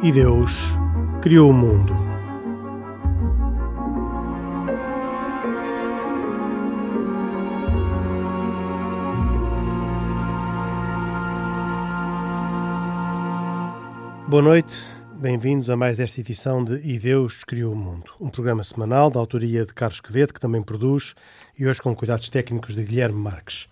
E Deus criou o mundo. Boa noite, bem-vindos a mais esta edição de E Deus Criou o Mundo, um programa semanal da autoria de Carlos Quevedo, que também produz, e hoje com cuidados técnicos de Guilherme Marques.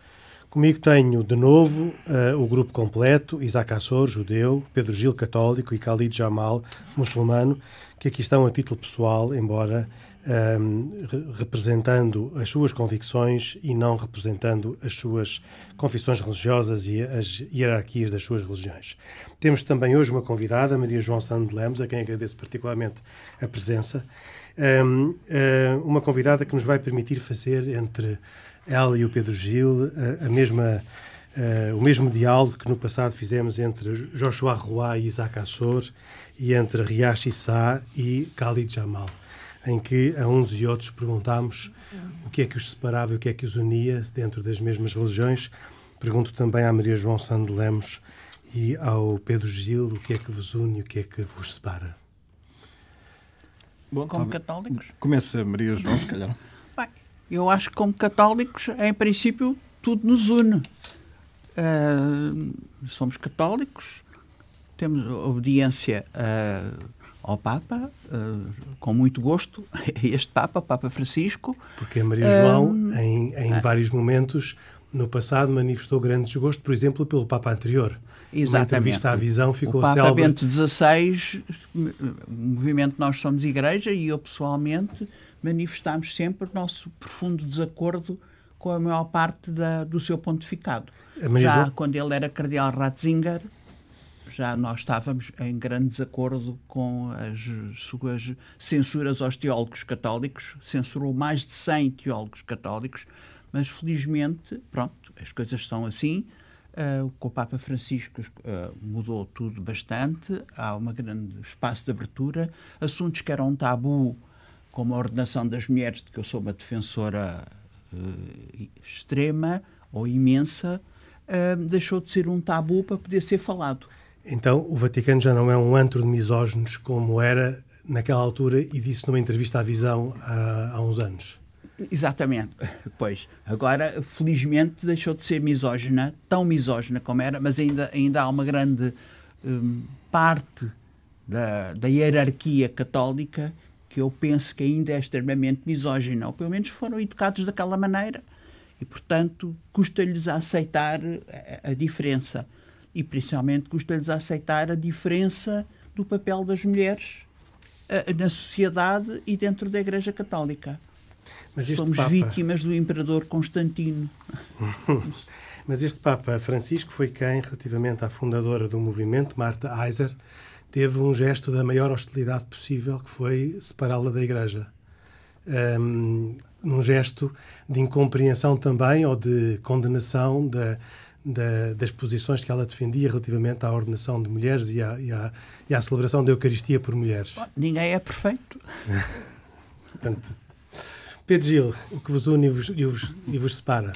Comigo tenho de novo uh, o grupo completo: Isaac Assor, judeu, Pedro Gil, católico e Khalid Jamal, muçulmano, que aqui estão a título pessoal, embora um, ehm, representando as suas convicções e não representando as suas confissões religiosas e as hierarquias das suas religiões. Temos também hoje uma convidada, Maria João Sando Lemos, a quem agradeço particularmente a presença. Um, ehm, eh, uma convidada que nos vai permitir fazer entre ela e o Pedro Gil, a, a mesma, o mesmo diálogo que no passado fizemos entre Joshua Roy e Isaac Assor e entre Riash Issa e Khalid Jamal, em que a uns e outros perguntámos o que é que os separava e o que é que os unia dentro das mesmas religiões. Pergunto também à Maria João Sando Lemos e ao Pedro Gil o que é que vos une e o que é que vos separa. Bom, Como católicos. Começa Maria João, se calhar. Eu acho que, como católicos, em princípio, tudo nos une. Uh, somos católicos, temos obediência uh, ao Papa, uh, com muito gosto, este Papa, Papa Francisco. Porque Maria João, em, em vários momentos, no passado, manifestou grande desgosto, por exemplo, pelo Papa anterior. Exatamente. Uma entrevista à visão ficou o Papa célebre. Bento XVI, movimento Nós Somos Igreja, e eu pessoalmente manifestámos sempre o nosso profundo desacordo com a maior parte da, do seu pontificado. Já quando ele era cardeal Ratzinger, já nós estávamos em grande desacordo com as suas censuras aos teólogos católicos, censurou mais de 100 teólogos católicos, mas felizmente, pronto, as coisas estão assim. Uh, com o Papa Francisco uh, mudou tudo bastante, há um grande espaço de abertura. Assuntos que eram tabu como a ordenação das mulheres, de que eu sou uma defensora uh, extrema ou imensa, uh, deixou de ser um tabu para poder ser falado. Então, o Vaticano já não é um antro de misóginos como era naquela altura e disse numa entrevista à Visão há, há uns anos. Exatamente. Pois, agora, felizmente, deixou de ser misógina, tão misógina como era, mas ainda, ainda há uma grande um, parte da, da hierarquia católica que eu penso que ainda é extremamente misógina, ou pelo menos foram educados daquela maneira. E, portanto, custa-lhes a aceitar a, a diferença. E, principalmente, custa-lhes a aceitar a diferença do papel das mulheres a, na sociedade e dentro da Igreja Católica. Somos Papa... vítimas do Imperador Constantino. Mas este Papa Francisco foi quem, relativamente à fundadora do movimento, Marta Eiser, teve um gesto da maior hostilidade possível, que foi separá-la da Igreja. Um, num gesto de incompreensão também ou de condenação da, da, das posições que ela defendia relativamente à ordenação de mulheres e à, e à, e à celebração da Eucaristia por mulheres. Ninguém é perfeito. Portanto, Pedro Gil, o que vos une e vos, e vos, e vos separa?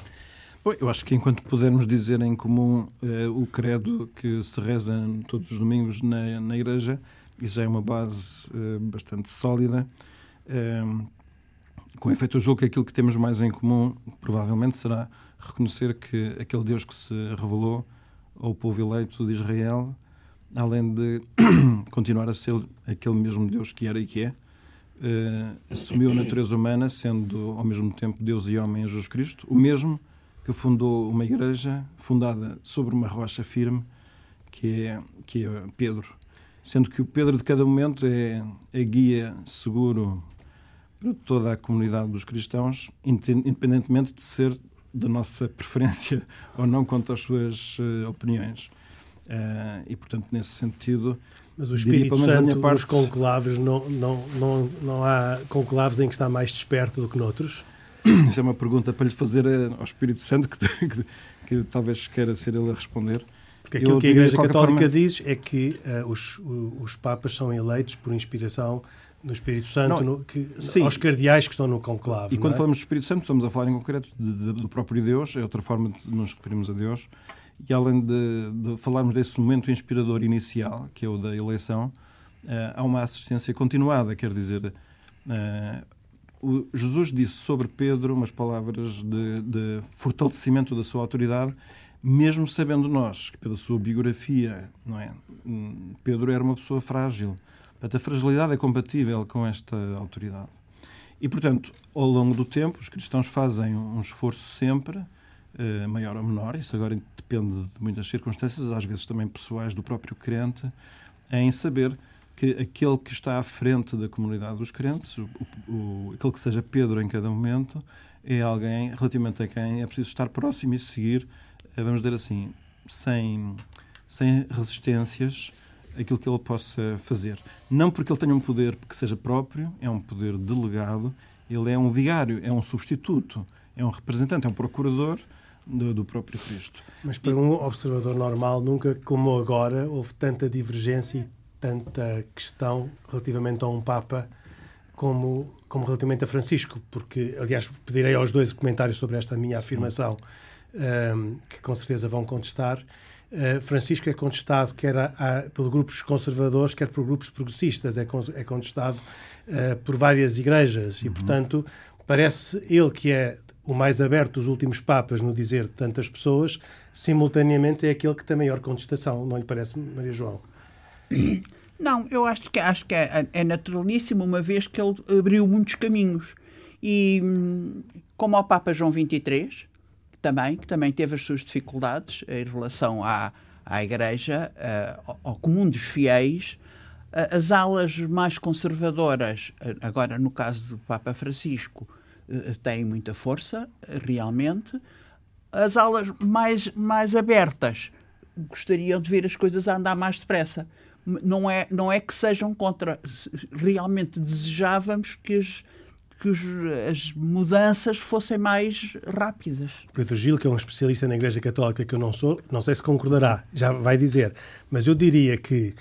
Bom, eu acho que enquanto pudermos dizer em comum eh, o credo que se reza todos os domingos na, na igreja, isso já é uma base eh, bastante sólida. Eh, com efeito, eu julgo que aquilo que temos mais em comum provavelmente será reconhecer que aquele Deus que se revelou ao povo eleito de Israel, além de continuar a ser aquele mesmo Deus que era e que é, eh, assumiu a natureza humana, sendo ao mesmo tempo Deus e homem em Jesus Cristo, o mesmo que fundou uma igreja fundada sobre uma rocha firme, que é, que é Pedro. Sendo que o Pedro de cada momento é, é guia seguro para toda a comunidade dos cristãos, independentemente de ser da nossa preferência ou não quanto às suas uh, opiniões. Uh, e, portanto, nesse sentido. Mas o Espírito diria, Santo, parte... os conclaves, não, não, não, não há conclaves em que está mais desperto do que noutros? Isso é uma pergunta para lhe fazer eh, ao Espírito Santo, que, que, que talvez queira ser ele a responder. Porque aquilo Eu, que a Igreja Católica forma... diz é que uh, os, os Papas são eleitos por inspiração do Espírito Santo, não, no, que, aos cardeais que estão no conclave. E quando é? falamos do Espírito Santo, estamos a falar em concreto de, de, do próprio Deus, é outra forma de nos referirmos a Deus. E além de, de falarmos desse momento inspirador inicial, que é o da eleição, há uma assistência continuada, quer dizer, o Jesus disse sobre Pedro umas palavras de, de, fortalecimento da sua autoridade, mesmo sabendo nós que, pela sua biografia, não é? Pedro era uma pessoa frágil. Portanto, a fragilidade é compatível com esta autoridade. E, portanto, ao longo do tempo, os cristãos fazem um esforço sempre, eh, maior ou menor, isso agora depende de muitas circunstâncias, às vezes também pessoais do próprio crente, em saber que aquele que está à frente da comunidade dos crentes, o, o, aquele que seja Pedro em cada momento, é alguém relativamente a quem é preciso estar próximo e seguir, eh, vamos dizer assim, sem, sem resistências, aquilo que ele possa fazer. Não porque ele tenha um poder que seja próprio, é um poder delegado, ele é um vigário, é um substituto, é um representante, é um procurador do, do próprio Cristo. Mas para um observador normal, nunca como agora houve tanta divergência e tanta questão relativamente a um Papa como, como relativamente a Francisco, porque, aliás, pedirei aos dois comentários sobre esta minha afirmação, um, que com certeza vão contestar. Uh, Francisco é contestado quer a, a, por grupos conservadores, quer por grupos progressistas, é, con, é contestado uh, por várias igrejas uhum. e, portanto, parece ele que é o mais aberto dos últimos papas no dizer de tantas pessoas, simultaneamente é aquele que tem maior contestação, não lhe parece, Maria João? Não, eu acho que, acho que é, é naturalíssimo, uma vez que ele abriu muitos caminhos. E como ao Papa João XXIII, também, que também teve as suas dificuldades em relação à, à Igreja, uh, ao comum dos fiéis, uh, as alas mais conservadoras, uh, agora no caso do Papa Francisco, têm muita força, realmente. As alas mais, mais abertas gostariam de ver as coisas a andar mais depressa não é, não é que sejam contra. Realmente desejávamos que as, que os, as mudanças fossem mais rápidas. Pedro Gil, que é um especialista na Igreja Católica que eu não sou, não sei se concordará, já vai dizer, mas eu diria que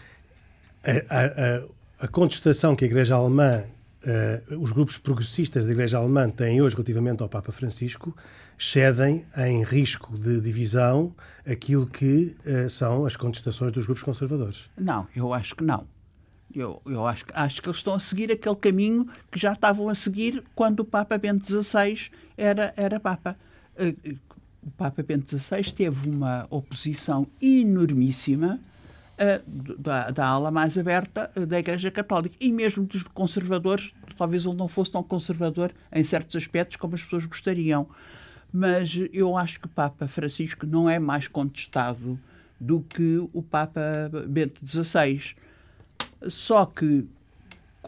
a, a, a contestação que a Igreja Alemã, uh, os grupos progressistas da Igreja Alemã têm hoje relativamente ao Papa Francisco, cedem em risco de divisão aquilo que uh, são as contestações dos grupos conservadores. Não, eu acho que não. Eu, eu acho, acho que eles estão a seguir aquele caminho que já estavam a seguir quando o Papa Bento XVI era, era Papa. Uh, o Papa Bento XVI teve uma oposição enormíssima da, da ala mais aberta da Igreja Católica e mesmo dos conservadores. Talvez ele não fosse tão conservador em certos aspectos como as pessoas gostariam mas eu acho que o Papa Francisco não é mais contestado do que o Papa Bento XVI. Só que,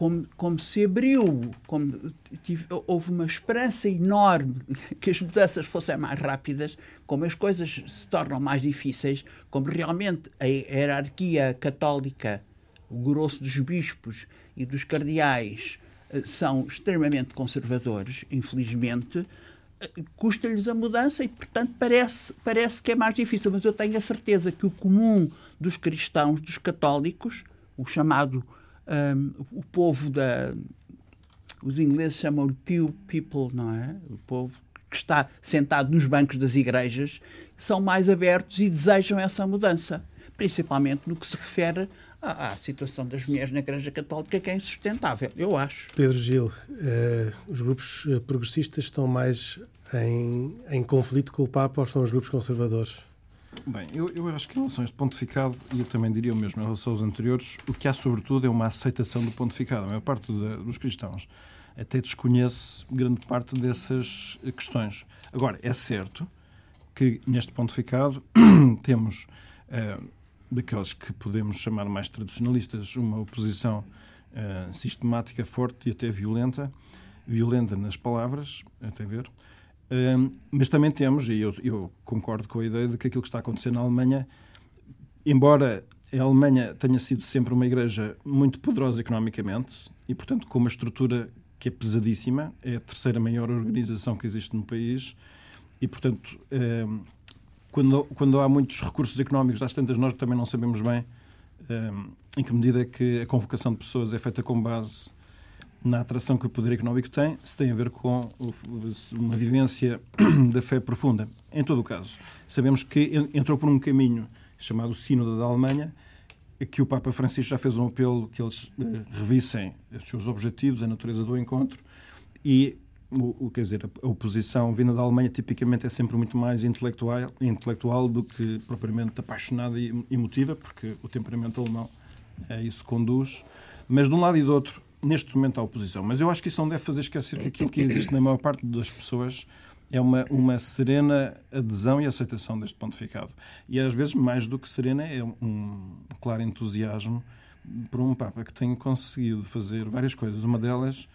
como, como se abriu, como tive, houve uma esperança enorme que as mudanças fossem mais rápidas, como as coisas se tornam mais difíceis, como realmente a hierarquia católica, o grosso dos bispos e dos cardeais eh, são extremamente conservadores, infelizmente, custa-lhes a mudança e, portanto, parece, parece que é mais difícil. Mas eu tenho a certeza que o comum dos cristãos, dos católicos, o chamado um, o povo da. Os ingleses chamam de pew people, não é? O povo que está sentado nos bancos das igrejas, são mais abertos e desejam essa mudança, principalmente no que se refere à, à situação das mulheres na Igreja Católica, que é insustentável, eu acho. Pedro Gil, uh, os grupos eh, progressistas estão mais em, em conflito com o Papa ou estão os grupos conservadores? Bem, eu, eu acho que em relação a este pontificado, e eu também diria o mesmo em relação aos anteriores, o que há sobretudo é uma aceitação do pontificado. A maior parte de, dos cristãos até desconhece grande parte dessas questões. Agora, é certo que neste pontificado temos, uh, daqueles que podemos chamar mais tradicionalistas, uma oposição uh, sistemática, forte e até violenta, violenta nas palavras, até ver, mas também temos, e eu, eu, concordo com a ideia de que aquilo que está acontecendo na Alemanha, embora a Alemanha tenha sido sempre uma igreja muito poderosa economicamente e, portanto, com uma estrutura que é pesadíssima, é a terceira maior organização que existe no país e, portanto, quando, quando há muitos recursos económicos, às tantas nós também não sabemos bem em que medida é que a convocação de pessoas é feita com base na atração que o poder económico tem, se tem a ver com uma vivência da fé profunda. Em todo o caso, sabemos que entrou por um caminho chamado Sínodo da Alemanha, que o Papa Francisco já fez um apelo que eles uh, revissem os seus objetivos, a natureza do encontro e o, quer dizer, a oposição vinda da Alemanha tipicamente é sempre muito mais intelectual, intelectual do que propriamente apaixonada e emotiva, porque o temperamento alemão é isso conduz. Mas de um lado e do outro, neste momento há oposição. Mas eu acho que isso não deve fazer esquecer que aquilo que existe na maior parte das pessoas é uma, uma serena adesão e aceitação deste pontificado. E às vezes, mais do que serena, é um claro entusiasmo por um Papa que tem conseguido fazer várias coisas. Uma delas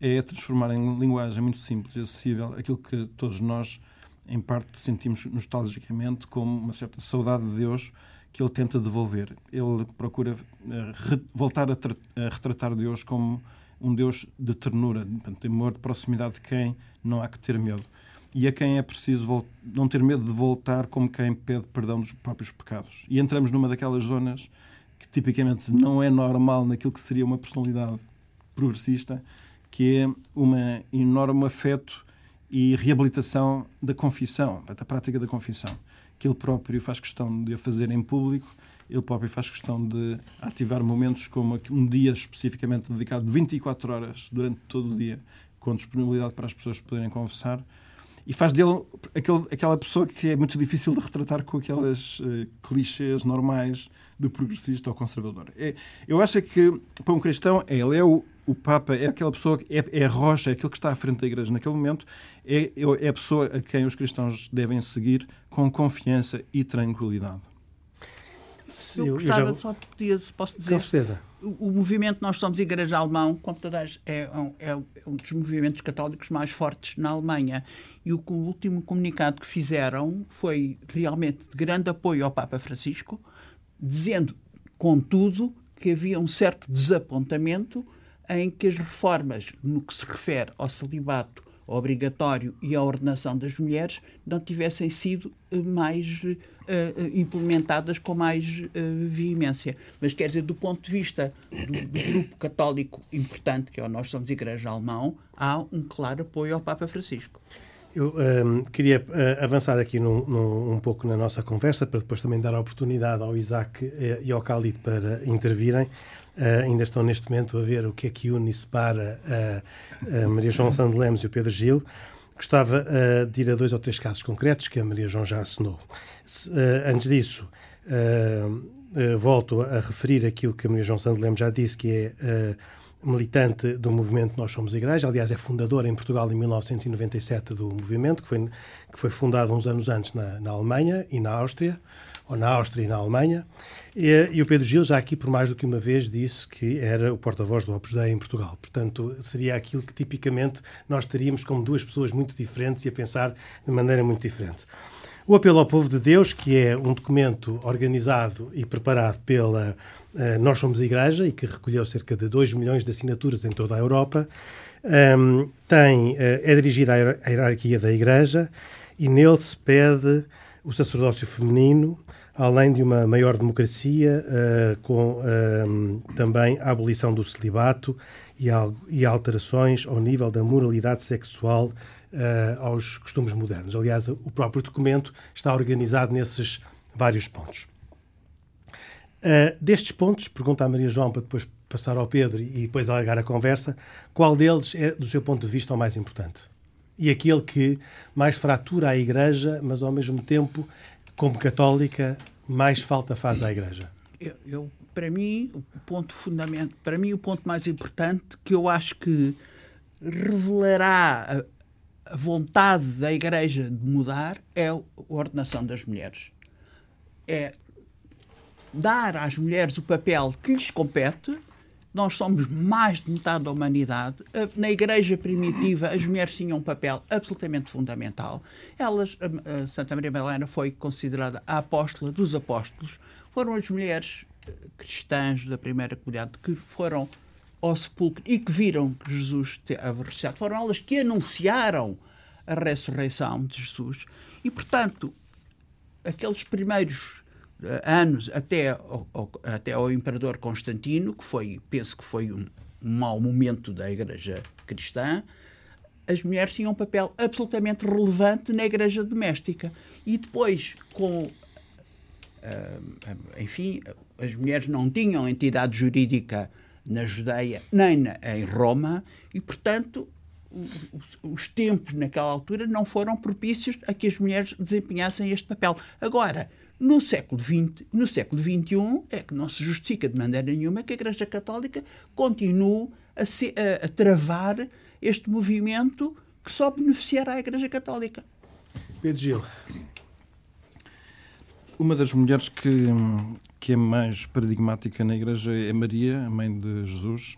é transformar em linguagem muito simples e acessível aquilo que todos nós, em parte, sentimos nostalgicamente como uma certa saudade de Deus que ele tenta devolver. Ele procura uh, voltar a, a, retratar Deus como um Deus de ternura, de amor, de proximidade de quem não há que ter medo e a quem é preciso não ter medo de voltar como quem pede perdão dos próprios pecados. E entramos numa daquelas zonas que tipicamente não é normal naquilo que seria uma personalidade progressista, que é um enorme afeto e reabilitação da confissão, da prática da confissão, que ele próprio faz questão de a fazer em público, ele próprio faz questão de ativar momentos como um dia especificamente dedicado de 24 horas durante todo o dia, com disponibilidade para as pessoas poderem confessar e faz dele aquele, aquela pessoa que é muito difícil de retratar com aquelas uh, clichês normais de progressista ou conservador. É, eu acho que, para um cristão, é, ele é o, o Papa, é aquela pessoa, que é, é a rocha, é aquele que está à frente da Igreja naquele momento, é, é a pessoa a quem os cristãos devem seguir com confiança e tranquilidade. Eu, eu gostava já... só de se posso dizer. Com certeza. O, o, movimento Nós Somos Igreja Alemão, como todas, é, é, é, um dos movimentos católicos mais fortes na Alemanha. E o, o, último comunicado que fizeram foi realmente de grande apoio ao Papa Francisco, dizendo, contudo, que havia um certo desapontamento em que as reformas no que se refere ao celibato obrigatório e a ordenação das mulheres não tivessem sido eh, mais uh, implementadas com mais uh, veemência. Mas quer dizer, do ponto de vista do, do, grupo católico importante, que é o Nós Somos Igreja Alemão, há um claro apoio ao Papa Francisco. Eu um, ehm, queria uh, avançar aqui num, num, um pouco na nossa conversa, para depois também dar a oportunidade ao Isaac e ao Khalid para intervirem. Uh, ainda estão neste momento a ver o que é que une e separa uh, a Maria João Santos Lemos e o Pedro Gil. Gostava uh, de ir a dois ou três casos concretos que a Maria João já assinou. Se, antes disso, volto a referir aquilo que a Maria João Santos Lemos já disse, que é militante do movimento Nós Somos Igreja, aliás, é fundadora em Portugal em 1997 do movimento, que foi, que foi fundado uns anos antes na, na Alemanha e na Áustria ou na Áustria e na Alemanha. E, e, o Pedro Gil já aqui por mais do que uma vez disse que era o porta-voz do Opus Dei em Portugal. Portanto, seria aquilo que tipicamente nós teríamos como duas pessoas muito diferentes e a pensar de maneira muito diferente. O Apelo ao Povo de Deus, que é um documento organizado e preparado pela uh, Nós Somos a Igreja e que recolheu cerca de 2 milhões de assinaturas em toda a Europa, um, ehm, tem, uh, é dirigido à hierarquia da Igreja e nele se pede o sacerdócio feminino, além de uma maior democracia, uh, com uh, também a abolição do celibato e, e, alterações ao nível da moralidade sexual uh, aos costumes modernos. Aliás, o próprio documento está organizado nesses vários pontos. destes pontos, pergunta a Maria João para depois passar ao Pedro e depois alargar a conversa, qual deles é, do seu ponto de vista, o mais importante? E aquele que mais fratura a Igreja, mas ao mesmo tempo como católica, mais falta faz à Igreja? Eu, eu, para mim, o ponto fundamental, para mim o ponto mais importante que eu acho que revelará a, a vontade da Igreja de mudar é a ordenação das mulheres. É dar às mulheres o papel que lhes compete nós somos mais de metade da humanidade. Na Igreja primitiva, as mulheres tinham um papel absolutamente fundamental. Elas, a Santa Maria Madalena foi considerada a apóstola dos apóstolos. Foram as mulheres eh, cristãs da primeira comunidade que foram ao sepulcro e que viram que Jesus havia ressuscitado. Foram elas que anunciaram a ressurreição de Jesus. E, portanto, aqueles primeiros eh, anos até ao, até ao imperador Constantino, que foi, penso que foi um, um mau momento da Igreja cristã, as mulheres tinham um papel absolutamente relevante na igreja doméstica. E depois, com enfim, as mulheres não tinham entidade jurídica na Judeia nem na, em Roma e, portanto, os, os, tempos naquela altura não foram propícios a que as mulheres desempenhassem este papel. Agora, no século XX, no século XXI, é que não se justifica de maneira nenhuma que a Igreja Católica continue a, se, a, a travar este movimento que só beneficiará a Igreja Católica. Pedro Gil. Uma das mulheres que, que é mais paradigmática na Igreja é Maria, a mãe de Jesus,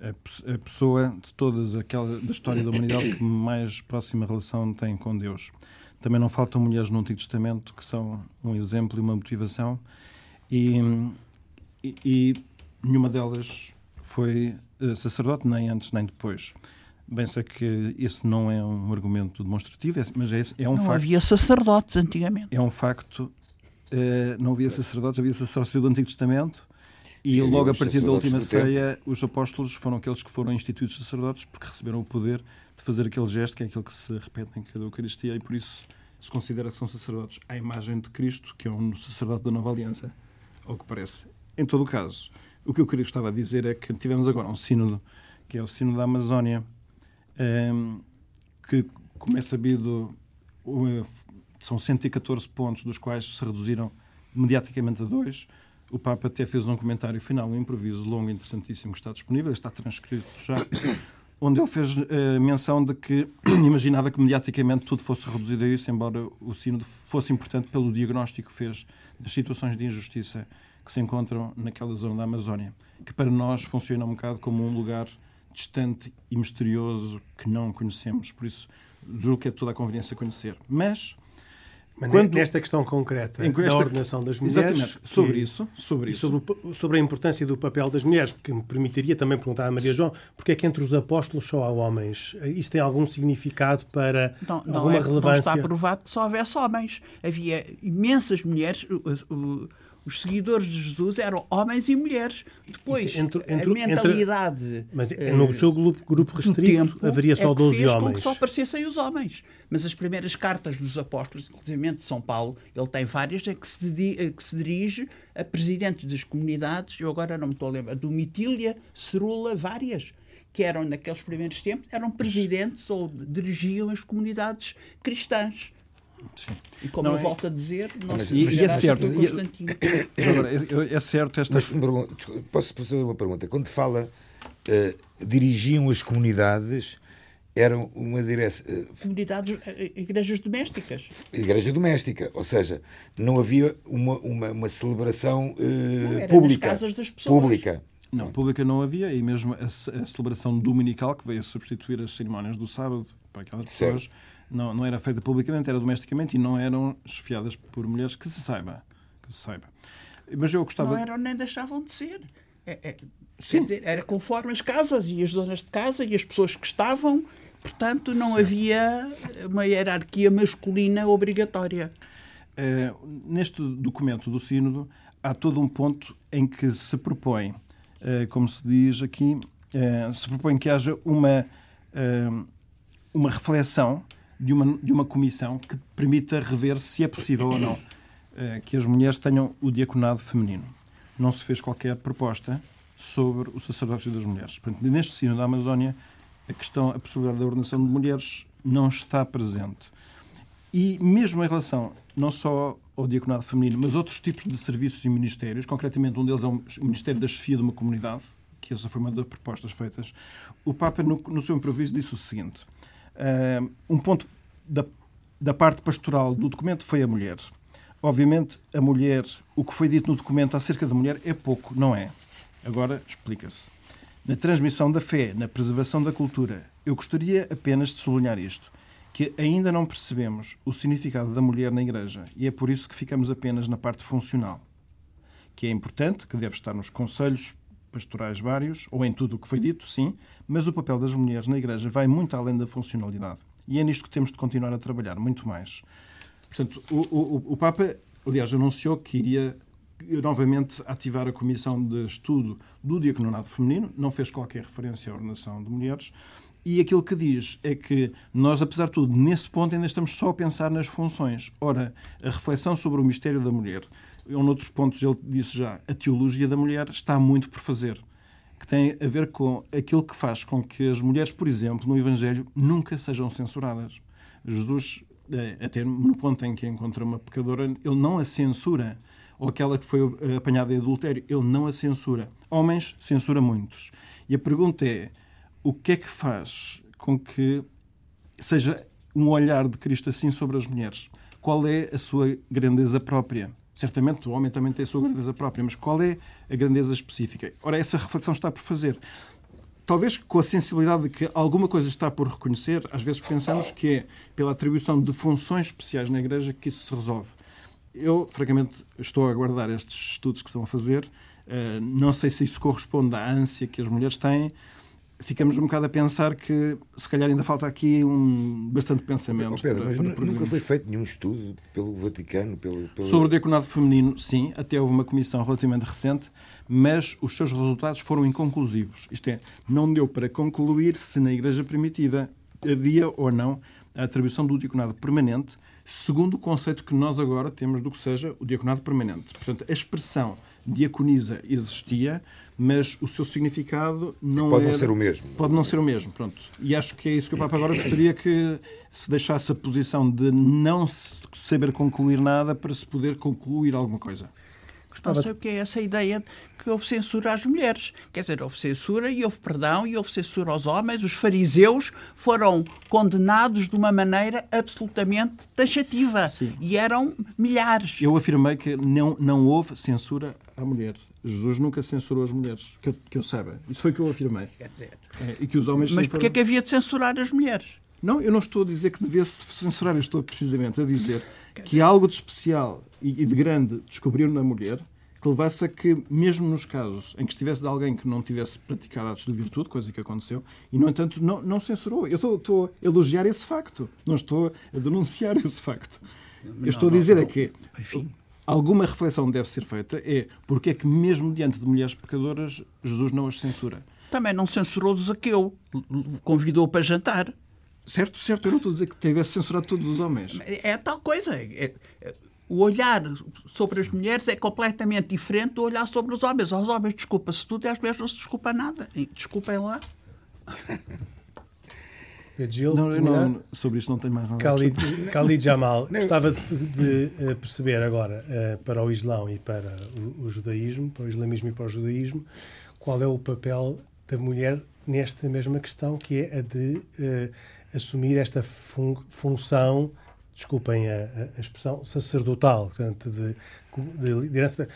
a pessoa de todas aquela da história da humanidade que mais próxima relação tem com Deus. Também não faltam mulheres no Antigo Testamento que são um exemplo e uma motivação, e, e, e nenhuma delas foi eh, sacerdote, nem antes nem depois. Bem sei que esse não é um argumento demonstrativo, mas é, é um não facto. Não havia sacerdotes antigamente. É um facto uh, não havia sacerdotes, havia sacerdócio do Antigo Testamento. E Sim, logo a partir da última ceia, os apóstolos foram aqueles que foram instituídos sacerdotes porque receberam o poder de fazer aquele gesto que é aquele que se repete em cada Eucaristia e por isso se considera que são sacerdotes à imagem de Cristo, que é um sacerdote da nova aliança, ao que parece. Em todo o caso, o que eu queria gostava de dizer é que tivemos agora um sínodo, que é o sínodo da Amazónia, ehm, que, como é sabido, são 114 pontos, dos quais se reduziram mediaticamente a dois. O Papa até fez um comentário final, um improviso longo e interessantíssimo que está disponível, está transcrito já, onde ele fez uh, menção de que imaginava que mediaticamente tudo fosse reduzido a isso, embora o sínodo fosse importante pelo diagnóstico que fez das situações de injustiça que se encontram naquela zona da Amazónia, que para nós funciona um bocado como um lugar distante e misterioso que não conhecemos. Por isso, julgo que é toda a conveniência conhecer. Mas mas Quando, nesta questão concreta da ordenação das mulheres. Exatamente. Sobre isso. Sobre, isso. Sobre, sobre, a importância do papel das mulheres, porque me permitiria também perguntar à Maria João porque é que entre os apóstolos só há homens? Isto tem algum significado para não, não alguma é, relevância? Não está provado que só houvesse homens. Havia imensas mulheres. O, o, os seguidores de Jesus eram homens e mulheres. Depois, entre, entre, a mentalidade. Entre, mas uh, no seu grupo, grupo restrito tempo, haveria só é 12 fez homens. Com que só aparecessem os homens. Mas as primeiras cartas dos apóstolos, inclusive de São Paulo, ele tem várias em que se, que se dirige a presidentes das comunidades, eu agora não me estou a lembrar, do Mitília, Cerula, várias que eram, naqueles primeiros tempos, eram presidentes ou dirigiam as comunidades cristãs. Sim. E como não eu é... volto a dizer, não se e, é certo. E, agora, é certo esta. Mas, posso fazer uma pergunta? Quando fala uh, dirigiam as comunidades, eram uma direção. Uh, comunidades, eh, igrejas domésticas. Igreja doméstica, ou seja, não havia uma, uma, uma celebração uh, não, pública. casas das pessoas. Pública. Não, pública não havia, e mesmo a, a, celebração dominical, que veio a substituir as cerimónias do sábado para aquelas pessoas. Certo não, não era feita publicamente, era domesticamente e não eram chefiadas por mulheres que se saiba. Que se saiba. Mas eu gostava... Não eram nem deixavam de ser. É, é, Sim. Dizer, era conforme as casas e as donas de casa e as pessoas que estavam. Portanto, não Sim. havia uma hierarquia masculina obrigatória. É, neste documento do Sínodo, há todo um ponto em que se propõe, é, como se diz aqui, é, se propõe que haja uma, uma reflexão de uma, de uma comissão que permita rever se é possível ou não eh, que as mulheres tenham o diaconado feminino. Não se fez qualquer proposta sobre o sacerdócio das mulheres. Portanto, neste sino da Amazónia, a questão, a possibilidade da ordenação de mulheres não está presente. E mesmo em relação não só ao diaconado feminino, mas outros tipos de serviços e ministérios, concretamente um deles é o Ministério da Chefia de uma Comunidade, que essa foi uma das propostas feitas, o Papa, no, no seu improviso, disse o seguinte: Uh, um ponto da, da parte pastoral do documento foi a mulher. Obviamente, a mulher, o que foi dito no documento acerca da mulher é pouco, não é? Agora explica-se. Na transmissão da fé, na preservação da cultura, eu gostaria apenas de sublinhar isto, que ainda não percebemos o significado da mulher na Igreja e é por isso que ficamos apenas na parte funcional, que é importante, que deve estar nos conselhos pastorais vários, ou em tudo o que foi dito, sim, mas o papel das mulheres na Igreja vai muito além da funcionalidade. E é nisto que temos de continuar a trabalhar, muito mais. Portanto, o, o, o Papa, aliás, anunciou que iria novamente ativar a Comissão de Estudo do Diaconado Feminino, não fez qualquer referência à ordenação de mulheres, e aquilo que diz é que nós, apesar de tudo, nesse ponto ainda estamos só a pensar nas funções. Ora, a reflexão sobre o mistério da mulher Em outros pontos ele disse já, a teologia da mulher está muito por fazer, que tem a ver com aquilo que faz com que as mulheres, por exemplo, no Evangelho, nunca sejam censuradas. Jesus, eh, até no ponto em que encontra uma pecadora, ele não a censura. Ou aquela que foi eh, apanhada em adultério, ele não a censura. Homens, censura muitos. E a pergunta é, o que é que faz com que seja um olhar de Cristo assim sobre as mulheres? Qual é a sua grandeza própria? Certamente o homem também tem a sua grandeza própria, mas qual é a grandeza específica? Ora, essa reflexão está por fazer. Talvez com a sensibilidade de que alguma coisa está por reconhecer, às vezes pensamos que é pela atribuição de funções especiais na Igreja que isso se resolve. Eu, francamente, estou a aguardar estes estudos que estão a fazer. Eh, não sei se isso corresponde à ânsia que as mulheres têm, ficamos um bocado a pensar que se calhar ainda falta aqui um bastante pensamento. Oh, Pedro, para, para nunca foi feito nenhum estudo pelo Vaticano? Pelo, pelo... Sobre o diaconado feminino, sim, até houve uma comissão relativamente recente, mas os seus resultados foram inconclusivos. Isto é, não deu para concluir se na Igreja Primitiva havia ou não a atribuição do diaconado permanente, segundo o conceito que nós agora temos do que seja o diaconado permanente. Portanto, a expressão diaconisa existia, mas o seu significado não pode era, não ser o mesmo. Pode não ser o mesmo, pronto. E acho que é isso que o Papa agora gostaria que se deixasse a posição de não saber concluir nada para se poder concluir alguma coisa. Não sei o que é essa ideia que houve censura às mulheres. Quer dizer, houve censura e houve perdão e houve censura aos homens. Os fariseus foram condenados de uma maneira absolutamente taxativa. Sim. E eram milhares. Eu afirmei que não, não houve censura à mulher. Jesus nunca censurou as mulheres, que eu, que eu saiba. Isso foi o que eu afirmei. Quer dizer. É, e que os homens Mas porquê é que havia de censurar as mulheres? Não, eu não estou a dizer que devesse censurar, eu estou precisamente a dizer que algo de especial e de grande descobriram na mulher que levasse a que, mesmo nos casos em que estivesse de alguém que não tivesse praticado atos de virtude, coisa que aconteceu, e, no entanto, não, não censurou. Eu estou, estou, a elogiar esse facto, não estou a denunciar esse facto. Eu estou a dizer é que Enfim alguma reflexão deve ser feita é porque é que, mesmo diante de mulheres pecadoras, Jesus não as censura. Também não censurou o Zaqueu, convidou para jantar. Certo, certo, eu não estou a dizer que tivesse censurado todos os homens. É tal coisa. É, é, o olhar sobre as mulheres é completamente diferente do olhar sobre os homens. Aos homens desculpa-se tudo e às mulheres não se desculpa nada. Desculpem lá. Gil, não, não, sobre isto não tenho mais nada Khalid, a Khalid Jamal, gostava de, de, eh, perceber agora, uh, para o Islão e para o, o, judaísmo, para o islamismo e para o judaísmo, qual é o papel da mulher nesta mesma questão, que é a de uh, assumir esta fun função, desculpem a, a, expressão, sacerdotal, portanto, de, de liderança.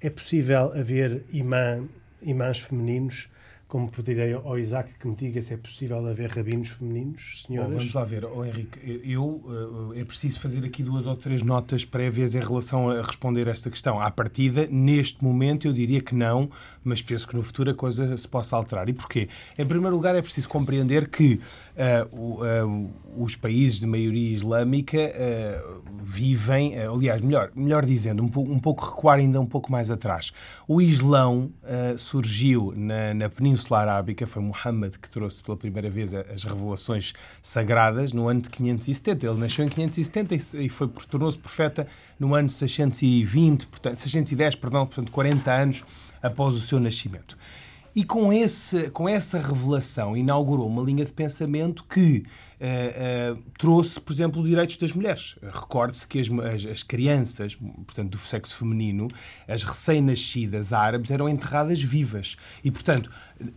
É possível haver imã, imãs femininos como pedirei ao Isaac que me diga se é possível haver rabinos femininos, senhoras? Bom, vamos lá ver. Oh, Henrique, eu, eh, é preciso fazer aqui duas ou três notas prévias em relação a responder esta questão. À partida, neste momento, eu diria que não, mas penso que no futuro a coisa se possa alterar. E porquê? Em primeiro lugar, é preciso compreender que uh, os países de maioria islâmica uh, vivem, aliás, melhor, melhor dizendo, um, um, pouco recuar ainda um pouco mais atrás. O Islão surgiu na, na Península Península Arábica, foi Muhammad que trouxe pela primeira vez as revelações sagradas no ano de 570. Ele nasceu em 570 e foi tornou-se profeta no ano 620, portanto, 610, perdão, portanto, 40 anos após o seu nascimento. E com, esse, com essa revelação inaugurou uma linha de pensamento que uh, uh, trouxe, por exemplo, os direitos das mulheres. Recorde-se que as, as, as, crianças, portanto, do sexo feminino, as recém-nascidas árabes, eram enterradas vivas. E, portanto,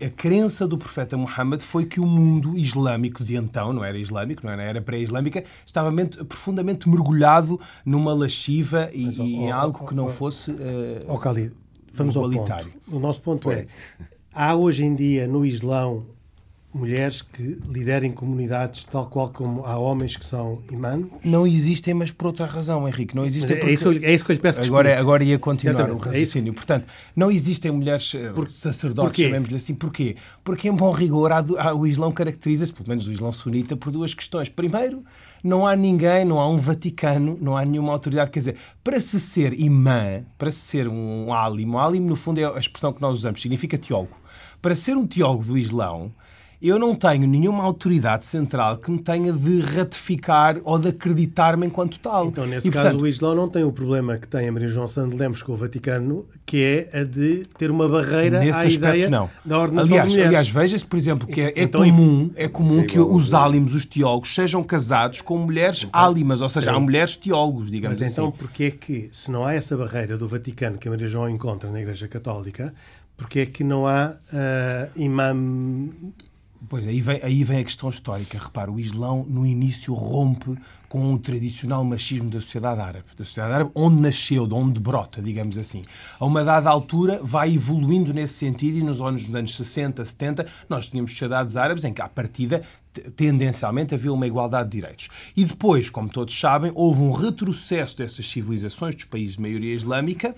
a crença do profeta Muhammad foi que o mundo islâmico de então, não era islâmico, não era, era pré-islâmica, estava profundamente mergulhado numa lasciva e, Mas, oh, em algo oh, que não fosse uh, Khalid, vamos ao ponto. O nosso ponto é, há hoje em dia no Islão mulheres que liderem comunidades tal qual como há homens que são imãs? Não existem, mas por outra razão, Henrique. Não existem é, porque... é, isso que eu, é isso que eu lhe peço que agora, agora ia continuar Exatamente. o é raciocínio. É Portanto, não existem mulheres eh, por, sacerdotes, chamemos-lhe assim. Porquê? Porque, em bom rigor, há, há, o Islão caracteriza-se, pelo menos o Islão sunita, por duas questões. Primeiro, não há ninguém, não há um Vaticano, não há nenhuma autoridade. Quer dizer, para se ser imã, para se ser um alim, um alim, no fundo, é a expressão que nós usamos, significa teólogo. Para ser um teólogo do Islão, eu não tenho nenhuma autoridade central que me tenha de ratificar ou de acreditar-me enquanto tal. Então, nesse e, caso, portanto, o Islão não tem o problema que tem a Maria João Santos Lemos com o Vaticano, que é a de ter uma barreira Nesse à aspecto, ideia não. da ordenação aliás, de mulheres. aliás, veja-se, por exemplo, que é, é Então, comum, é comum Sim, que igual, os álimos, os teólogos, sejam casados com mulheres álimas, ou seja, há mulheres teólogos, digamos Mas então, assim. porquê é que, se não há essa barreira do Vaticano que a Maria João encontra na Igreja Católica, porquê é que não há ah, imam... Pois, aí vem, aí vem a questão histórica. Repara, o Islão, no início, rompe com o tradicional machismo da sociedade árabe. Da sociedade árabe, onde nasceu, de onde brota, digamos assim. A uma dada altura, vai evoluindo nesse sentido e nos anos, nos anos 60, 70, nós tínhamos sociedades árabes em que, à partida, tendencialmente havia uma igualdade de direitos. E depois, como todos sabem, houve um retrocesso dessas civilizações dos países de maioria islâmica,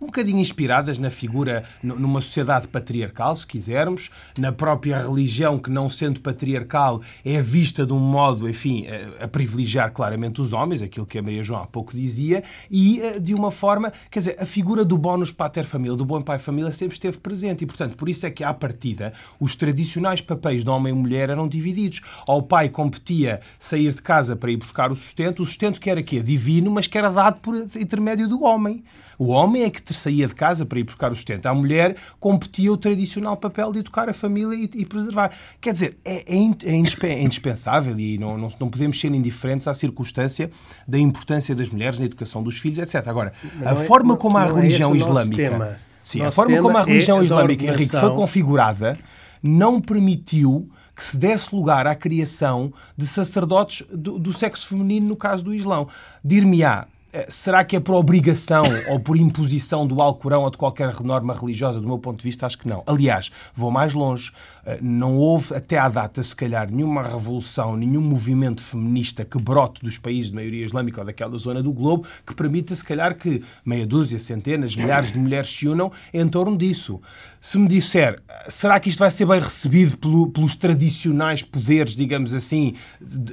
um bocadinho inspiradas na figura, numa sociedade patriarcal, se quisermos, na própria religião que, não sendo patriarcal, é vista de um modo, enfim, a, a privilegiar claramente os homens, aquilo que a Maria João há pouco dizia, e eh, de uma forma, quer dizer, a figura do bónus pater família, do bom pai família, sempre esteve presente. E, portanto, por isso é que, à partida, os tradicionais papéis de homem e mulher eram divididos. Ao pai competia sair de casa para ir buscar o sustento, o sustento que era quê? Divino, mas que era dado por intermédio do homem. O homem é que saía de casa para ir buscar o sustento. A mulher competia o tradicional papel de educar a família e, e preservar. Quer dizer, é, é é é indispensável e não, não, não podemos ser indiferentes à circunstância da importância das mulheres na educação dos filhos, etc. Agora, a é- forma como a religião islâmica. Sim, a forma como a religião islâmica, Henrique, foi configurada não permitiu que se desse lugar à criação de sacerdotes do, do sexo feminino, no caso do Islão. Dir-me-á, será que é por obrigação ou por imposição do Alcorão ou de qualquer norma religiosa? Do meu ponto de vista, acho que não. Aliás, vou mais longe. Eh, Não houve, até à data, se calhar, nenhuma revolução, nenhum movimento feminista que brote dos países de maioria islâmica ou daquela zona do globo que permita, se calhar, que meia dúzia, centenas, milhares de mulheres se unam em torno disso. Se me disser, será que isto vai ser bem recebido pelo- pelos tradicionais poderes, digamos assim,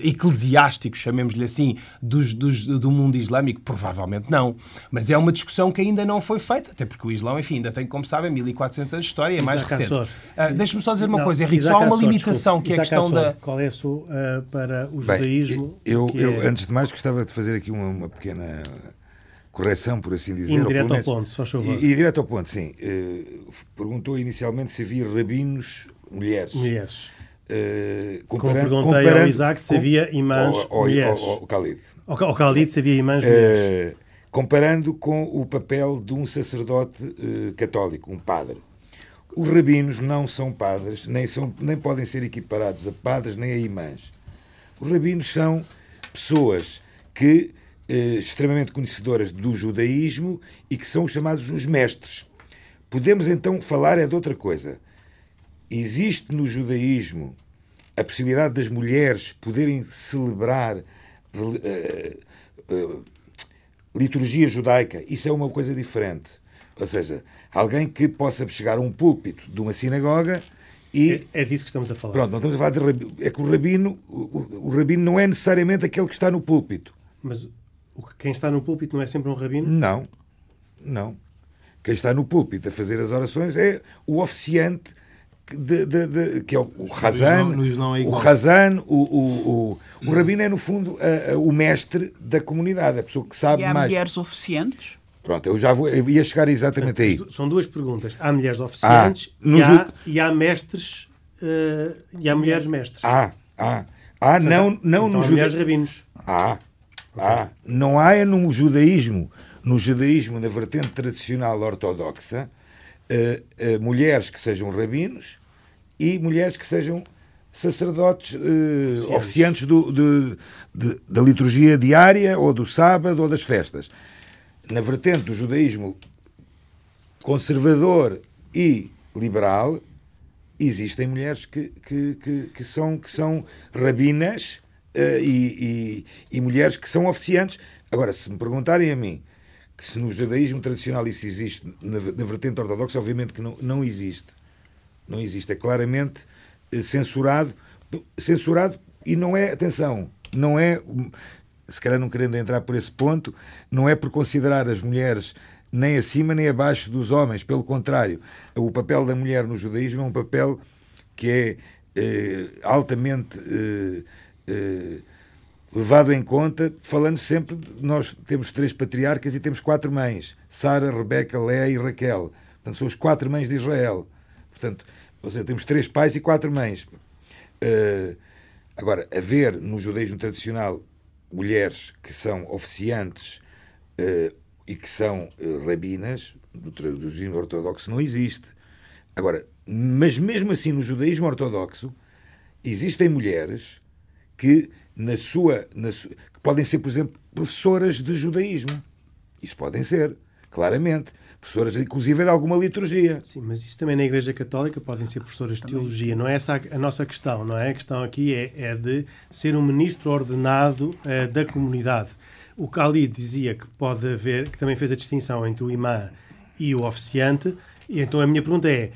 eclesiásticos, chamemos-lhe assim, dos, dos- do mundo islâmico? Provavelmente não. Mas é uma discussão que ainda não foi feita, até porque o Islão, enfim, ainda tem, como sabem, 1400 anos de história, é mais recente. Assor. Ah, Deixa-me só dizer uma Não, coisa, Henrique, Isaac só há uma Assor, limitação que é a questão Assor, da. Qual é a sua ah, para o Bem, judaísmo? eu, que eu, é antes de mais, gostava de fazer aqui uma, uma pequena correção, por assim dizer. Ou pelo direto ao ponto, só favor. E, e direto ao ponto, sim. Eh, perguntou inicialmente se havia rabinos mulheres. mulheres. Eh, Como compara- perguntei ao comparando Isaac se com- havia imãs ao- mulheres. ao- ao Khalid. Ao, ao Khalid se havia imãs mulheres. Eh, comparando com o papel de um sacerdote eh, católico, um padre. Os rabinos não são padres, nem, são, nem podem ser equiparados a padres nem a imãs. Os rabinos são pessoas que eh, extremamente conhecedoras do judaísmo e que são chamados os mestres. Podemos então falar é de outra coisa. Existe no judaísmo a possibilidade das mulheres poderem celebrar eh, eh, liturgia judaica. Isso é uma coisa diferente. Ou seja, alguém que possa chegar a um púlpito de uma sinagoga e É, é disso que estamos a falar. Pronto, não estamos a falar de rabino. É que o rabino, o, o- rabino não é necessariamente aquele que está no púlpito. Mas quem está no púlpito não é sempre um rabino? Não, não. Quem está no púlpito a fazer as orações é o oficiante que, de- de- de- que é o, o Hazan. é o. Hazan, o, o, o, o rabino é no fundo a- a- o mestre da comunidade, a pessoa que sabe E há mais. mulheres oficientes? Pronto, eu já vou, eu ia chegar exatamente aí. São duas perguntas. Há mulheres oficiantes Ah, e, há, e há mestres eh, e há mulheres mestres. Há, há. Há, não, não então no há mulheres judaísmo. rabinos. Há, há. Não há é no judaísmo, no judaísmo, na vertente tradicional ortodoxa, eh, eh, mulheres que sejam rabinos e mulheres que sejam sacerdotes oficiantes do, de- de- da liturgia diária ou do sábado ou das festas. Na vertente do judaísmo conservador e liberal, existem mulheres que, que, que, que são, que são rabinas eh, e, e, e mulheres que são oficiantes. Agora, se me perguntarem a mim que se no judaísmo tradicional isso existe na, na vertente ortodoxa, obviamente que não, não existe. Não existe. É claramente eh, censurado. Censurado e não é, atenção, não é, se calhar não querendo entrar por esse ponto, não é por considerar as mulheres nem acima nem abaixo dos homens. Pelo contrário, o papel da mulher no judaísmo é um papel que é eh, altamente eh, eh, levado em conta, falando sempre, nós temos três patriarcas e temos quatro mães, Sara, Rebeca, Léa e Raquel. Portanto, são as quatro mães de Israel. Portanto, ou seja, temos três pais e quatro mães. Uh, agora, haver no judaísmo tradicional mulheres que são oficiantes uh, e que são uh, rabinas, do judaísmo ortodoxo, não existe. Agora, mas mesmo assim, no judaísmo ortodoxo, existem mulheres que na sua, na su... que podem ser, por exemplo, professoras de judaísmo. Isso podem ser, claramente. Professoras, inclusive, de alguma liturgia. Sim, mas isso também na Igreja Católica podem ser professoras de teologia. Não é essa a, nossa questão, não é? A questão aqui é, é de ser um ministro ordenado uh, da comunidade. O Khalid dizia que pode haver, que também fez a distinção entre o imã e o oficiante. E então a minha pergunta é: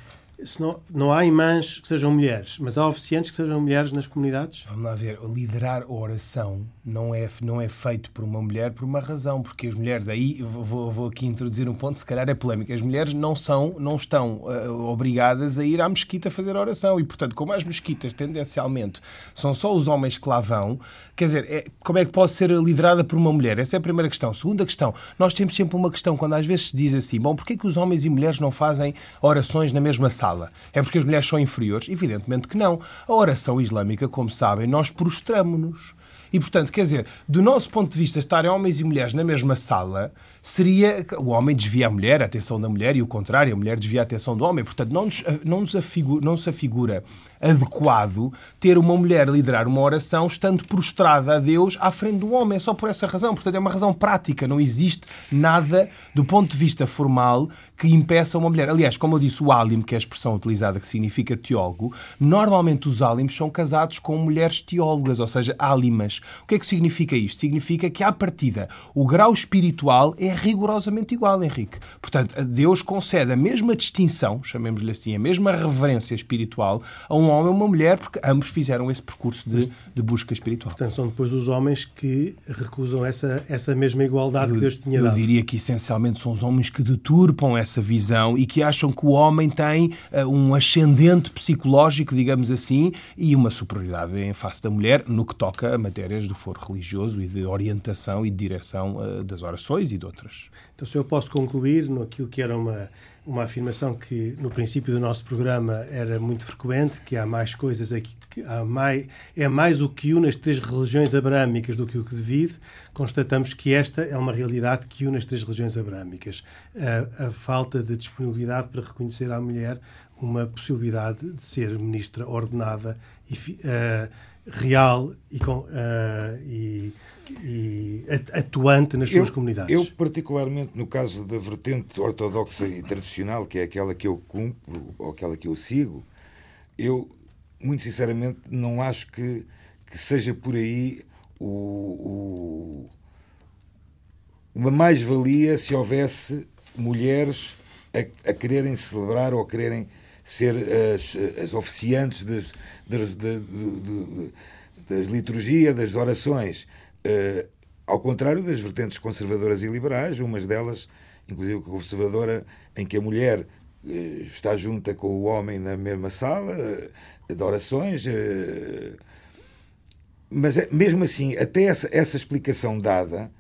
não, não há imãs que sejam mulheres, mas há oficiantes que sejam mulheres nas comunidades? Vamos lá ver. Liderar a oração não é, não é feito por uma mulher por uma razão, porque as mulheres, aí vou, vou aqui introduzir um ponto, se calhar é polémico, as mulheres não, são, não estão uh, obrigadas a ir à mesquita fazer oração e, portanto, como as mesquitas tendencialmente são só os homens que lá vão, quer dizer, é, como é que pode ser liderada por uma mulher? Essa é a primeira questão. Segunda questão, nós temos sempre uma questão, quando às vezes se diz assim, bom, porquê que os homens e mulheres não fazem orações na mesma sala? É porque as mulheres são inferiores? Evidentemente que não. A oração islâmica, como sabem, nós prostramos-nos. E, portanto, quer dizer, do nosso ponto de vista, estarem homens e mulheres na mesma sala seria o homem desvia a mulher, a atenção da mulher, e o contrário, a mulher desvia a atenção do homem. Portanto, não, nos, não, nos afigura, não se afigura adequado ter uma mulher liderar uma oração estando prostrada a Deus à frente do homem. Só por essa razão. Portanto, é uma razão prática. Não existe nada, do ponto de vista formal, que impeça uma mulher. Aliás, como eu disse, o alim, que é a expressão utilizada que significa teólogo, normalmente os alims são casados com mulheres teólogas, ou seja, alimas. O que é que significa isto? Significa que, à partida, o grau espiritual é rigorosamente igual, Henrique. Portanto, Deus concede a mesma distinção, chamemos-lhe assim, a mesma reverência espiritual a um homem e uma mulher, porque ambos fizeram esse percurso de, de busca espiritual. Portanto, são depois os homens que recusam essa, essa mesma igualdade eu, que Deus tinha dado. Eu diria que essencialmente são os homens que deturpam essa visão e que acham que o homem tem uh, um ascendente psicológico, digamos assim, e uma superioridade em face da mulher no que toca a matérias do foro religioso e de orientação e de direção uh, das orações e de outras outras. Então, se eu posso concluir no aquilo que era uma, uma afirmação que no princípio do nosso programa era muito frequente, que há mais coisas aqui, que há mais, é mais o que une as três religiões abrâmicas do que o que divide, constatamos que esta é uma realidade que une as três religiões abrâmicas. A, a falta de disponibilidade para reconhecer à mulher uma possibilidade de ser ministra ordenada e uh, real e, com, uh, e e atuante nas suas eu, comunidades. Eu, particularmente, no caso da vertente ortodoxa e tradicional, que é aquela que eu cumpro ou aquela que eu sigo, eu, muito sinceramente, não acho que, que seja por aí o, o uma mais-valia se houvesse mulheres a, a, quererem celebrar ou a quererem ser as, as oficiantes das, das, das, das liturgias, das orações. Uh, ao contrário das vertentes conservadoras e liberais, umas delas, inclusive conservadora, em que a mulher uh, está junta com o homem na mesma sala uh, de orações. mas mesmo assim, até essa, essa explicação dada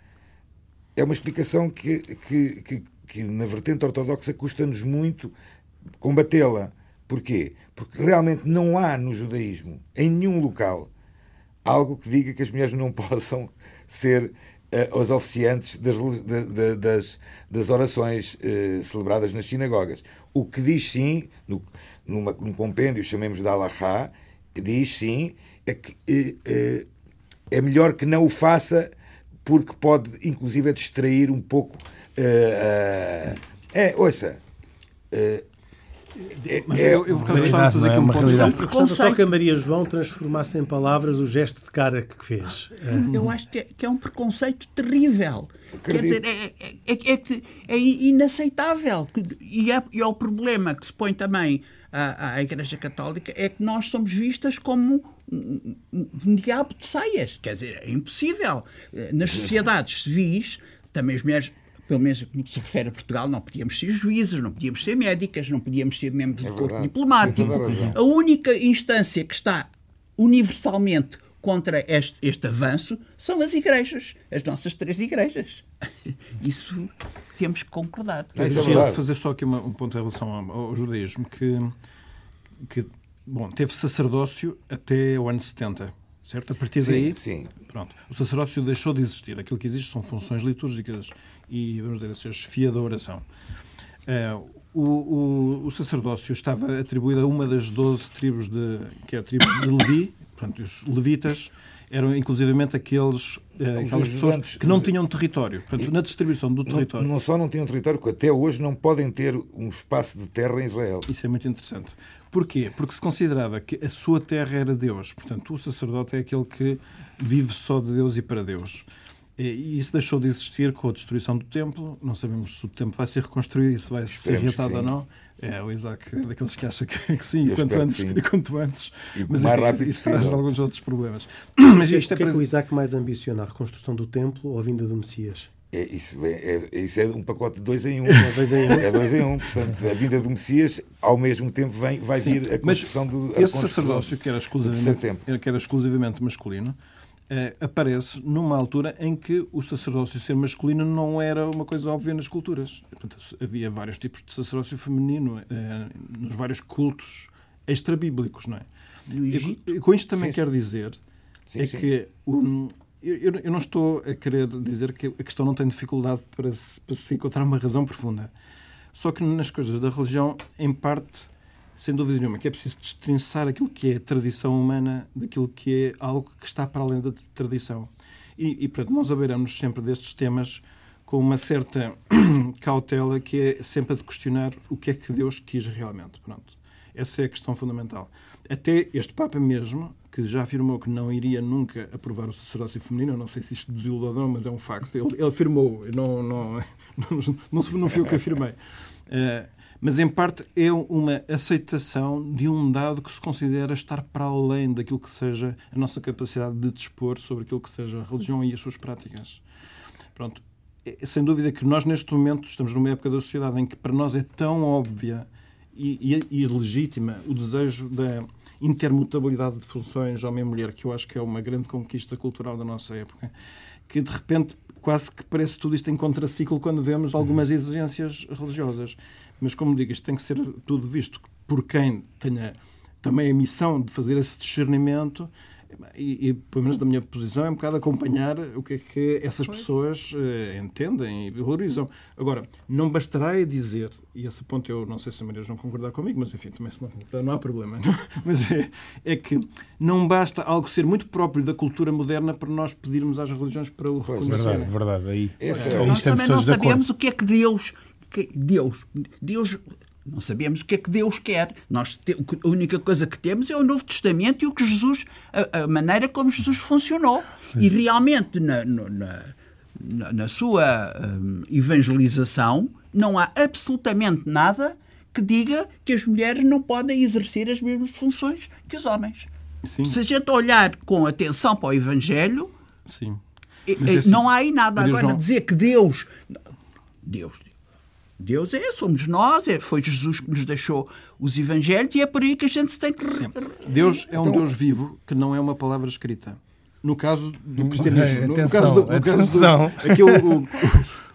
é uma explicação que, que, que, que na vertente ortodoxa custa-nos muito combatê-la. Porquê? Porque realmente não há no judaísmo, em nenhum local, algo que diga que as mulheres não possam ser uh, os oficiantes das, de, de, das, das orações uh, celebradas nas sinagogas. O que diz sim, no, numa, num compêndio, chamemos de Alahá, diz sim, é que uh, é melhor que não o faça porque pode, inclusive, distrair um pouco. é, ouça. É, Mas eu, eu, eu gostava de fazer aqui é um ponto. Gostava só que a Maria João transformasse em palavras o gesto de cara que fez. Eu acho que é, que é um preconceito terrível. Quer dizer, é, é, é, é inaceitável. E é, e é o problema que se põe também à, à Igreja Católica é que nós somos vistas como um, um diabo de saias. Quer dizer, é impossível. Nas sociedades civis, também as mulheres pelo menos como se refere a Portugal, não podíamos ser juízes, não podíamos ser médicas, não podíamos ser membros É do corpo diplomático. Toda a única instância que está universalmente contra este, este avanço são as igrejas, as nossas três igrejas. Isso temos que concordar. É Eu verdade. fazer só aqui uma- um ponto em relação ao, ao judaísmo, que, que bom, teve sacerdócio até o ano 70, certo? A partir daí, Sim, sim. pronto, o sacerdócio deixou de existir. Aquilo que existe são funções litúrgicas e, vamos dizer a chefia da oração. Eh, o, o- o sacerdócio estava atribuído a uma das 12 tribos, de, que é a tribo de Levi, portanto, os levitas eram inclusivamente aqueles, eh, aquelas pessoas que não tinham território. Portanto, na distribuição do território. Não, não só não tinham território, que até hoje não podem ter um espaço de terra em Israel. Isso é muito interessante. Porquê? Porque se considerava que a sua terra era Deus. Portanto, o sacerdote é aquele que vive só de Deus e para Deus. E isso deixou de existir com a destruição do templo. Não sabemos se o templo vai ser reconstruído e se vai ser Esperemos reatado ou não. É, o Isaac é daqueles que acha que, que sim, Eu e quanto que antes. sim. E quanto antes. E Mas mais enfim, rápido isso traz alguns outros problemas. Mas O isto é que é para... que o Isaac mais ambiciona? A reconstrução do templo ou a vinda do Messias? É, isso, é, é- isso é um pacote de dois em um. É dois em um. É dois em um. Portanto, a vinda do Messias, ao mesmo tempo, vem, vai Sim, vir a mas construção do. a esse construção sacerdócio que era, exclusivamente, que era exclusivamente masculino aparece numa altura em que o sacerdócio ser masculino não era uma coisa óbvia nas culturas. Portanto, havia vários tipos de sacerdócio feminino eh, nos vários cultos extra-bíblicos, não é? E com isto também Sim, quero dizer Sim, é sim. que um, eu, eu- eu não estou a querer dizer que a questão não tem dificuldade para se, para se encontrar uma razão profunda. Só que nas coisas da religião, em parte, sem dúvida nenhuma, que é preciso destrinçar aquilo que é tradição humana daquilo que é algo que está para além da tradição. E, e portanto, nós haveremos sempre destes temas com uma certa cautela que é sempre a de questionar o que é que Deus quis realmente. Pronto. Essa é a questão fundamental. Até este Papa mesmo, que já afirmou que não iria nunca aprovar o sacerdócio feminino, eu não sei se isto desilude ou não, mas é um facto. Ele, ele afirmou, não, não, não, não, fui eu que afirmei. Eh, mas, em parte, é uma aceitação de um dado que se considera estar para além daquilo que seja a nossa capacidade de dispor sobre aquilo que seja a religião e as suas práticas. Pronto. É, sem dúvida que nós, neste momento, estamos numa época da sociedade em que para nós é tão óbvia e, e, e legítima o desejo da intermutabilidade de funções homem-mulher, que eu acho que é uma grande conquista cultural da nossa época, que de repente quase que parece tudo isto em contraciclo quando vemos algumas exigências religiosas. Mas, como digo, isto tem que ser tudo visto por quem tenha também a missão de fazer esse discernimento e, e, pelo menos da minha posição, é um bocado acompanhar o que é que essas pessoas eh, entendem e valorizam. Agora, não bastará dizer, e esse ponto eu não sei se a Maria vão concordar comigo, mas enfim, também se não concordar não há problema, não? mas é, é que não basta algo ser muito próprio da cultura moderna para nós pedirmos às religiões para o Pois, reconhecer. Verdade, verdade. Aí, é o- Nós Então, também não sabemos o que é que Deus. Que- Deus, Deus não sabemos o que é que Deus quer. Nós te- a única coisa que temos é o Novo Testamento e o que Jesus, a, a maneira como Jesus funcionou. E realmente na, na, na- sua hum, evangelização não há absolutamente nada que diga que as mulheres não podem exercer as mesmas funções que os homens. Sim, Se a gente olhar com atenção para o Evangelho, sim. Mas é assim, não há aí nada agora João- dizer que Deus. Deus. Deus é, somos nós, é, foi Jesus que nos deixou os evangelhos e é por aí que a gente se tem que. re- Deus é um Então- Deus vivo que não é uma palavra escrita. No caso do cristianismo. no- no, Atenção, caso do, no caso do, atenção. aqui o, o,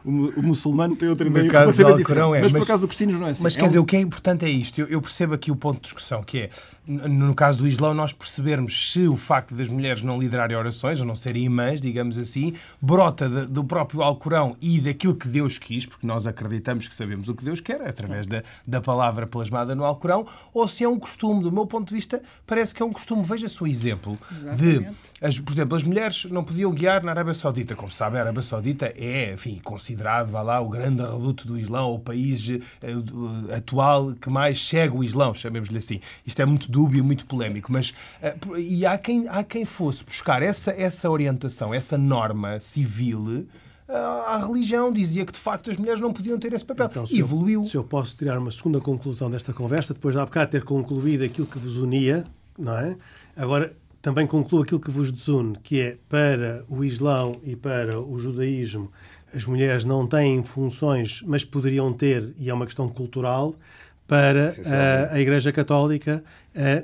o, o muçulmano tem outra ideia caso do completamente diferente. é, mas, mas- por acaso do cristianismo não é assim. Mas É quer um- dizer, o que é importante é isto. Eu, eu percebo aqui o ponto de discussão, que é, no caso do Islão, nós percebermos se o facto das mulheres não liderarem orações, ou não serem imãs, digamos assim, brota de- do próprio Alcorão e daquilo que Deus quis, porque nós acreditamos que sabemos o que Deus quer, através da, da palavra plasmada no Alcorão, ou se é um costume. Do meu ponto de vista, parece que é um costume. Veja-se o exemplo de, as, por exemplo, as mulheres não podiam guiar na Arábia Saudita. Como se sabe, a Arábia Saudita é, enfim, considerado, vá lá, o grande reduto do Islão, o país eh, do- atual que mais segue o Islão, chamemos-lhe assim. Isto é muito dúbio, muito polémico, mas por- e há quem, há quem fosse buscar essa, essa orientação, essa norma civil eh, à religião, dizia que de facto as mulheres não podiam ter esse papel. Então, se eu- evoluiu. se eu posso tirar uma segunda conclusão desta conversa, depois de há bocado ter concluído aquilo que vos unia, não é? Agora também concluo aquilo que vos desune, que é para o Islão e para o judaísmo as mulheres não têm funções, mas poderiam ter, e é uma questão cultural, para a, a Igreja Católica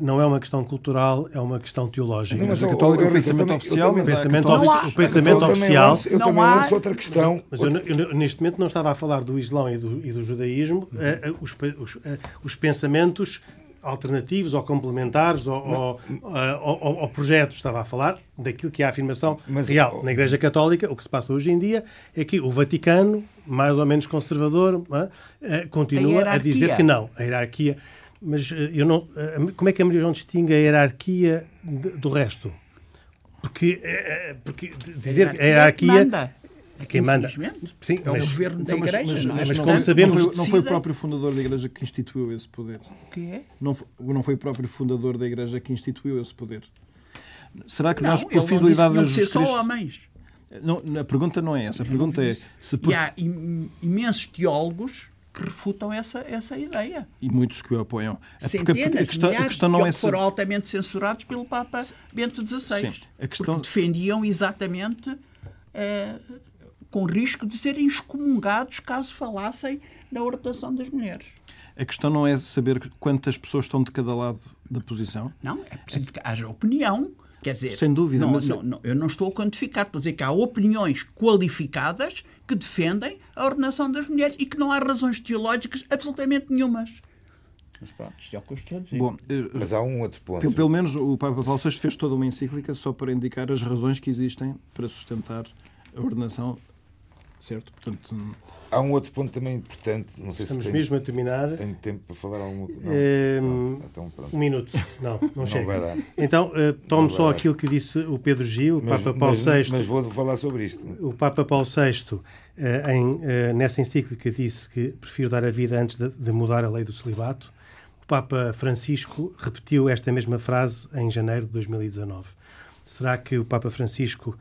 não é uma questão cultural, é uma questão teológica. a Igreja Católica, o pensamento oficial, o pensamento, o pensamento oficial. Eu também lanço outra questão. Mas eu, eu, neste momento não estava a falar do Islão e do, e do judaísmo, uhum. os, os, os pensamentos alternativos ou complementares ou, ou, ou, ou, projetos. Estava a falar daquilo que é a afirmação Mas, real. Na Igreja Católica, o que se passa hoje em dia é que o Vaticano, mais ou menos conservador, é, continua a, a, dizer que não. A hierarquia. Mas eh, eu não. Eh, como é que a Maria João distingue a hierarquia do resto? Porque, eh, porque dizer a hierarquia. A hierarquia é quem manda. Sim, é o governo da Igreja. Mas, mas, mas como sabemos, não foi, não foi, o próprio fundador da Igreja que instituiu esse poder. O que é? Não foi, não foi o próprio fundador da Igreja que instituiu esse poder. Será que não, nós, pela fidelidade a Jesus Cristo... homens. Não, a pergunta não é essa. A pergunta é... Se por... E há imensos teólogos que refutam essa, essa ideia. E muitos que o apoiam. É Centenas, porque a questão, milhares, a questão não é foram altamente censurados pelo Papa Bento XVI. Sim, a questão... Porque defendiam exatamente... Eh, com risco de serem excomungados caso falassem na ordenação das mulheres. A questão não é saber quantas pessoas estão de cada lado da posição? Não, é preciso que haja opinião. Quer dizer, Sem dúvida, não, mas... não, não, eu não estou a quantificar, estou a dizer que há opiniões qualificadas que defendem a ordenação das mulheres e que não há razões teológicas absolutamente nenhumas. Mas pronto, isto é o que eu estou a dizer. Bom, eh, mas há um outro ponto. Pelo, pelo menos o Papa Paulo VI fez toda uma encíclica só para indicar as razões que existem para sustentar a ordenação certo? Portanto, Há um outro ponto também importante. Não sei Estamos se mesmo a terminar. Tenho tempo para falar alguma coisa. É... Então, um minuto. Não, não, não chega. Vai dar. Então, uh, tomo só dar. aquilo que disse o Pedro Gil, o mas, Papa Paulo mas, VI. Mas vou falar sobre isto. O Papa Paulo VI, uh, em, uh, nessa encíclica, disse que prefiro dar a vida antes de, de mudar a lei do celibato. O Papa Francisco repetiu esta mesma frase em janeiro de 2019. Será que o Papa Francisco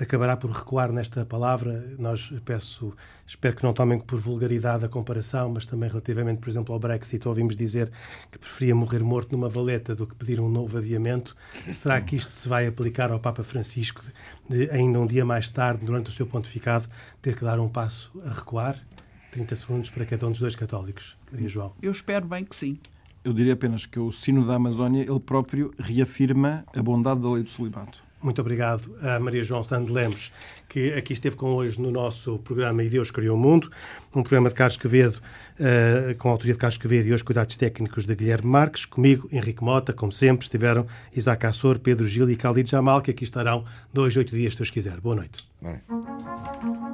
acabará por recuar nesta palavra. Nós peço, espero que não tomem por vulgaridade a comparação, mas também relativamente, por exemplo, ao Brexit, ouvimos dizer que preferia morrer morto numa valeta do que pedir um novo adiamento. Será que isto se vai aplicar ao Papa Francisco de, ainda um dia mais tarde, durante o seu pontificado, ter que dar um passo a recuar? 30 segundos para cada um dos dois católicos. Maria João. Eu espero bem que sim. Eu diria apenas que o Sino da Amazónia, ele próprio reafirma a bondade da lei do celibato. Muito obrigado a Maria João Sando Lemos, que aqui esteve com hoje no nosso programa E Deus Criou o Mundo, um programa de Carlos Quevedo, uh, com a autoria de Carlos Quevedo e os cuidados técnicos de Guilherme Marques. Comigo, Henrique Mota, como sempre, estiveram Isaac Assor, Pedro Gil e Khalid Jamal, que aqui estarão dois, oito dias, se Deus quiser. Boa noite. Boa noite.